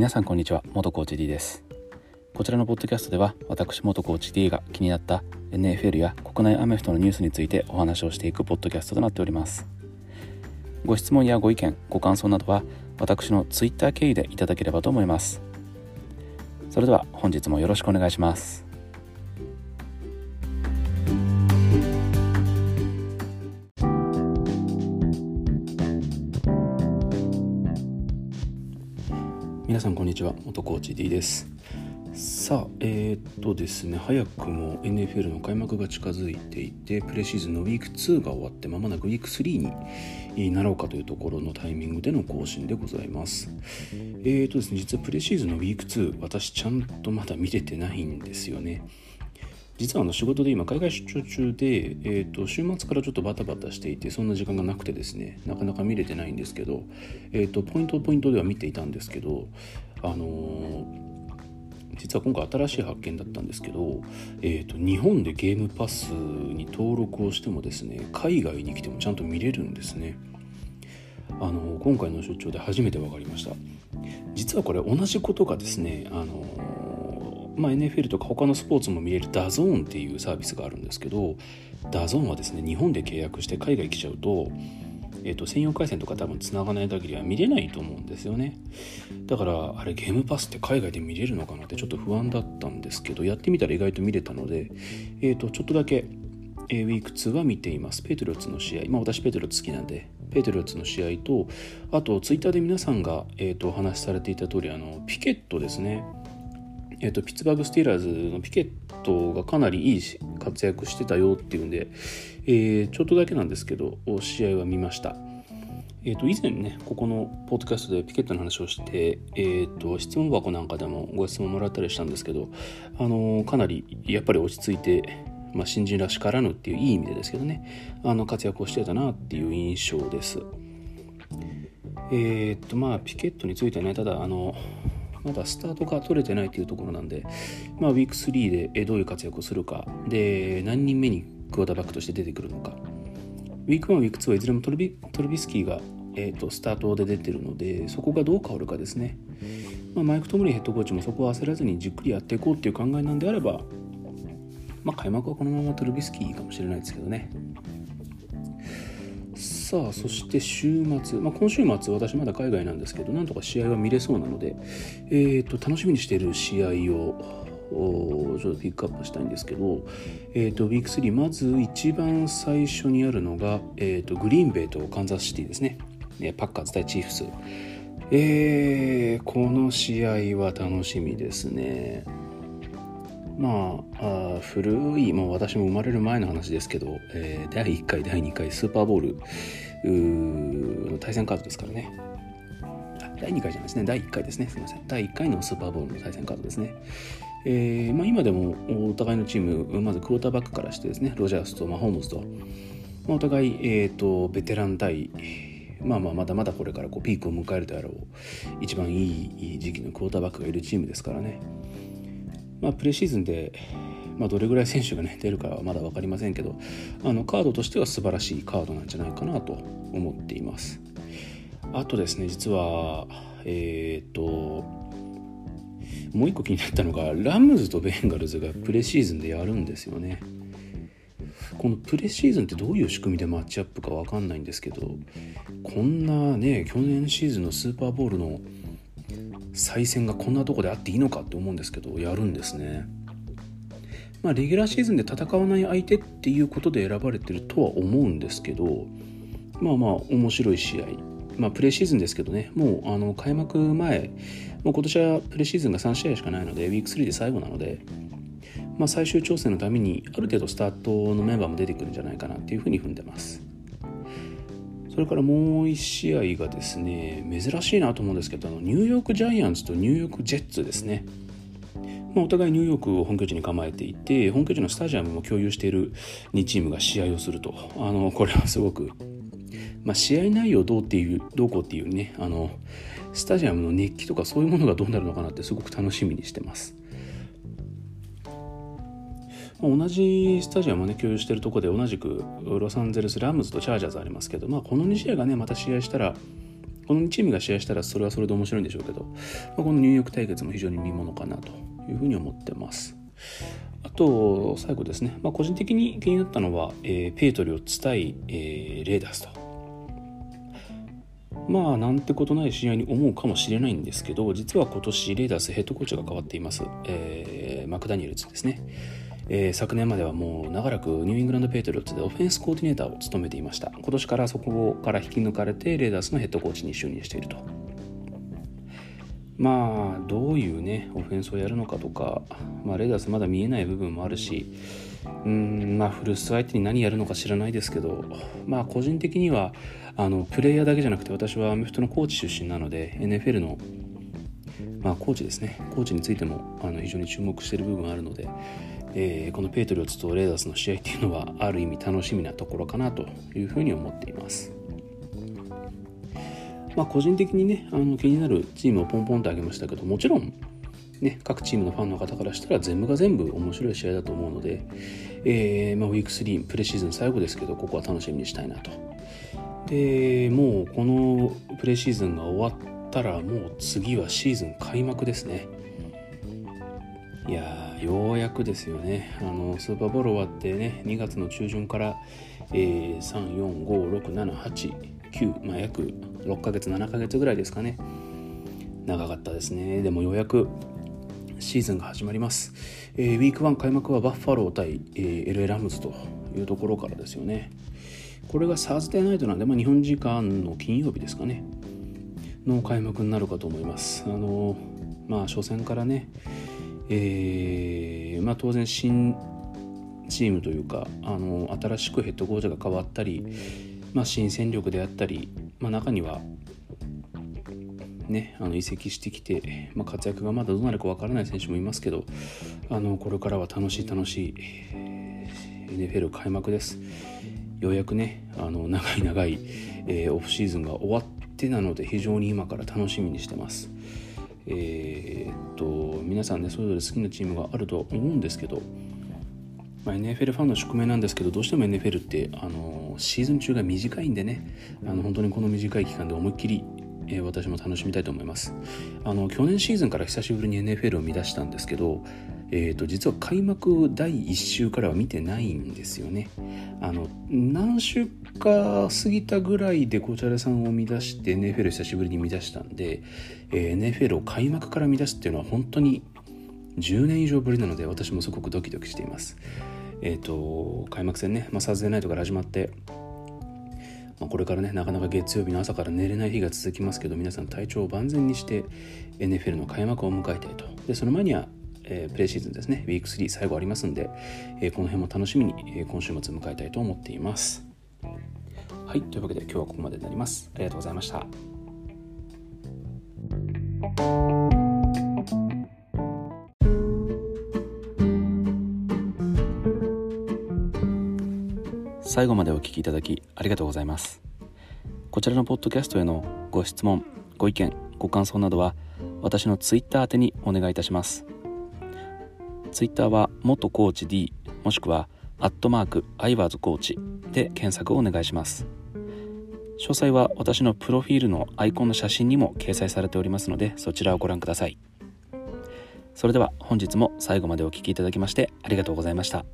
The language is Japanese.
皆さんこんにちは元コーチ D です。こちらのポッドキャストでは私元コーチ D が気になった NFL や国内アメフトのニュースについてお話をしていくポッドキャストとなっております。ご質問やご意見ご感想などは私の Twitter 経由でいただければと思います。それでは本日もよろしくお願いします。皆さんこんにちは。元コーチ D です。さあえー、っとですね。早くも NFL の開幕が近づいていてプレシーズンのウィーク2が終わってまもなくウィーク3になろうかというところのタイミングでの更新でございます。えー、っとですね。実はプレシーズンのウィーク2私ちゃんとまだ見れてないんですよね。実はあの仕事で今海外出張中で、えー、と週末からちょっとバタバタしていてそんな時間がなくてですねなかなか見れてないんですけど、えー、とポイントポイントでは見ていたんですけどあのー実は今回新しい発見だったんですけど、えーと、日本でゲームパスに登録をしてもですね海外に来てもちゃんと見れるんですね。あの今回の出張で初めて分かりました。実はこれ同じことがですねあのまあ、NFL とか他のスポーツも見れる DAZN っていうサービスがあるんですけど DAZN はですね日本で契約して海外来ちゃうとえーと、専用回線とか多分つながない限りは見れないと思うんですよね。だからあれゲームパスって海外で見れるのかなってちょっと不安だったんですけどやってみたら意外と見れたので、えーと、ちょっとだけ、えー、ウィーク2は見ています。ペトリオッツの試合。まあ私ペトリオッツ好きなんでペトリオッツの試合とあとツイッターで皆さんが、えーと、お話しされていた通りあのピケットですね。えーと、ピッツバーグ・スティーラーズのピケットがかなりいい活躍してたよっていうんで、えー、ちょっとだけなんですけど試合は見ました。えー、と以前ねここのポッドキャストでピケットの話をして、えー、と質問箱なんかでもご質問もらったりしたんですけど、あのー、かなりやっぱり落ち着いて、まあ、新人らしからぬっていういい意味でですけどねあの活躍をしてたなっていう印象です。えっ、とまあピケットについてねただあのまだスタートが取れてないというところなんで、まあ、ウィーク3でどういう活躍をするか。で何人目にクォーターバックとして出てくるのか。ウィーク1ウィーク2はいずれもトルビトルビスキーが、えーと、スタートで出てるのでそこがどう変わるかですね、まあ、マイク・トムリーヘッドコーチもそこは焦らずにじっくりやっていこうっていう考えなんであれば、まあ、開幕はこのままトルビスキーかもしれないですけどね。さあそして週末、まあ、今週末私まだ海外なんですけどなんとか試合は見れそうなので、えーと、楽しみにしている試合をちょっとピックアップしたいんですけど、えーと、ウィーク3まず一番最初にあるのが、えーと、グリーンベイとカンザスシティですね。パッカーズ対チーフス。えー、この試合は楽しみですね。まああ古いもう私も生まれる前の話ですけど、えー、第1回第2回スーパーボールの対戦カードですからね。第2回じゃないですね。第1回ですね。すみません。第1回のスーパーボールの対戦カードですね。えーまあ、今でもお互いのチームまずクォーターバックからしてですねロジャースとマホームズと、まあ、お互い、えーと、ベテラン対まあまあまだまだこれからこうピークを迎えるであろう一番いい時期のクォーターバックがいるチームですからね、まあ、プレシーズンで、まあ、どれぐらい選手が、ね、出るかはまだ分かりませんけどあのカードとしては素晴らしいカードなんじゃないかなと思っています。あとですね実はえっ、ー、ともう一個気になったのがラムズとベンガルズがプレシーズンでやるんですよね。このプレシーズンってどういう仕組みでマッチアップか分かんないんですけどこんなね去年シーズンのスーパーボールの再戦がこんなとこであっていいのかって思うんですけどやるんですね。まあレギュラーシーズンで戦わない相手っていうことで選ばれてるとは思うんですけどまあまあ面白い試合。まあプレシーズンですけどね。もうあの開幕前もう今年はプレシーズンが3試合しかないので、ウィーク3で最後なので、まあ、最終調整のためにある程度スタートのメンバーも出てくるんじゃないかなっていうふうに踏んでます。それからもう1試合がですね、珍しいなと思うんですけど、あのニューヨークジャイアンツとニューヨークジェッツですね。まあ、お互いニューヨークを本拠地に構えていて、本拠地のスタジアムも共有している2チームが試合をすると。あの、これはすごく、まあ、試合内容どうっていう、どうこうっていうね、あの、スタジアムの熱気とかそういうものがどうなるのかなってすごく楽しみにしてます。同じスタジアムをね共有しているところで同じくロサンゼルス・ラムズとチャージャーズありますけど、まあ、この2試合がねまた試合したらこの2チームが試合したらそれはそれで面白いんでしょうけど、まあ、このニューヨーク対決も非常に見ものかなというふうに思ってます。あと最後ですね、まあ、個人的に気になったのは、えー、ペイトリオッツ対、えー、レイダースと。まあなんてことない試合に思うかもしれないんですけど実は今年レイダースヘッドコーチが変わっています、えー、マクダニエルズですね。えー、昨年まではもう長らくニューイングランド・ペイトリオッツでオフェンスコーディネーターを務めていました。今年からそこから引き抜かれてレイダースのヘッドコーチに就任していると。まあどういうねオフェンスをやるのかとか、まあ、レーダースまだ見えない部分もあるしうんまあフルス相手に何やるのか知らないですけどまあ個人的にはあのプレイヤーだけじゃなくて私はアメフトのコーチ出身なので NFL のまあ、コーチですね。コーチについてもあの非常に注目している部分があるので、えー、このペイトリオッツとレーダースの試合っていうのはある意味楽しみなところかなというふうに思っています。まあ、個人的にねあの気になるチームをポンポンと挙げましたけどもちろん、ね、各チームのファンの方からしたら全部が全部面白い試合だと思うので、えーまあ、ウィーク3プレシーズン最後ですけどここは楽しみにしたいなと。でもうこのプレシーズンが終わったらもう次はシーズン開幕ですね。いやようやくですよね。あのスーパーボール終わってね2月の中旬から、えー、3456789、まあ、約6ヶ月7ヶ月ぐらいですかね。長かったですね。でもようやくシーズンが始まります、えー、ウィーク1開幕はバッファロー対、えー、LA ラムズというところからですよね。これがサーズデーナイトなんで、まあ、日本時間の金曜日ですかね。の開幕になるかと思います。あのまあ初戦からねえー、まあ、当然新チームというかあの新しくヘッドコーチが変わったり、まあ、新戦力であったり、まあ、中には、ね、あの移籍してきて、まあ、活躍がまだどうなるかわからない選手もいますけどあのこれからは楽しい楽しい NFL 開幕です。ようやくねあの長い長い、えー、オフシーズンが終わってなので非常に今から楽しみにしてます。えー、皆さんねそれぞれ好きなチームがあると思うんですけど、まあ、NFL ファンの宿命なんですけどどうしても NFL ってあのシーズン中が短いんでねあの本当にこの短い期間で思いっきりえ、私も楽しみたいと思います。あの去年シーズンから久しぶりに NFL を見出したんですけどえーと、実は開幕第1週からは見てないんですよね。あの何週か過ぎたぐらいでこちらさんを見出して NFL 久しぶりに見出したんで、えー、NFL を開幕から見出すっていうのは本当に10年以上ぶりなので私もすごくドキドキしています。えっ、ー、と開幕戦ね、まあ、サーズデーナイトから始まってまあ、これからねなかなか月曜日の朝から寝れない日が続きますけど皆さん体調を万全にして NFL の開幕を迎えたいとでその前にはえー、プレシーズンですね、ウィーク3最後ありますんで、えー、この辺も楽しみに、えー、今週末迎えたいと思っています。はい、というわけで今日はここまでになります。ありがとうございました。最後までお聞きいただきありがとうございます。こちらのポッドキャストへのご質問、ご意見、ご感想などは私のツイッター宛てにお願いいたします。ツイッターは元コーチ D もしくはアットマークアイワーズコーチで検索をお願いします詳細は私のプロフィールのアイコンの写真にも掲載されておりますのでそちらをご覧くださいそれでは本日も最後までお聴きいただきましてありがとうございました。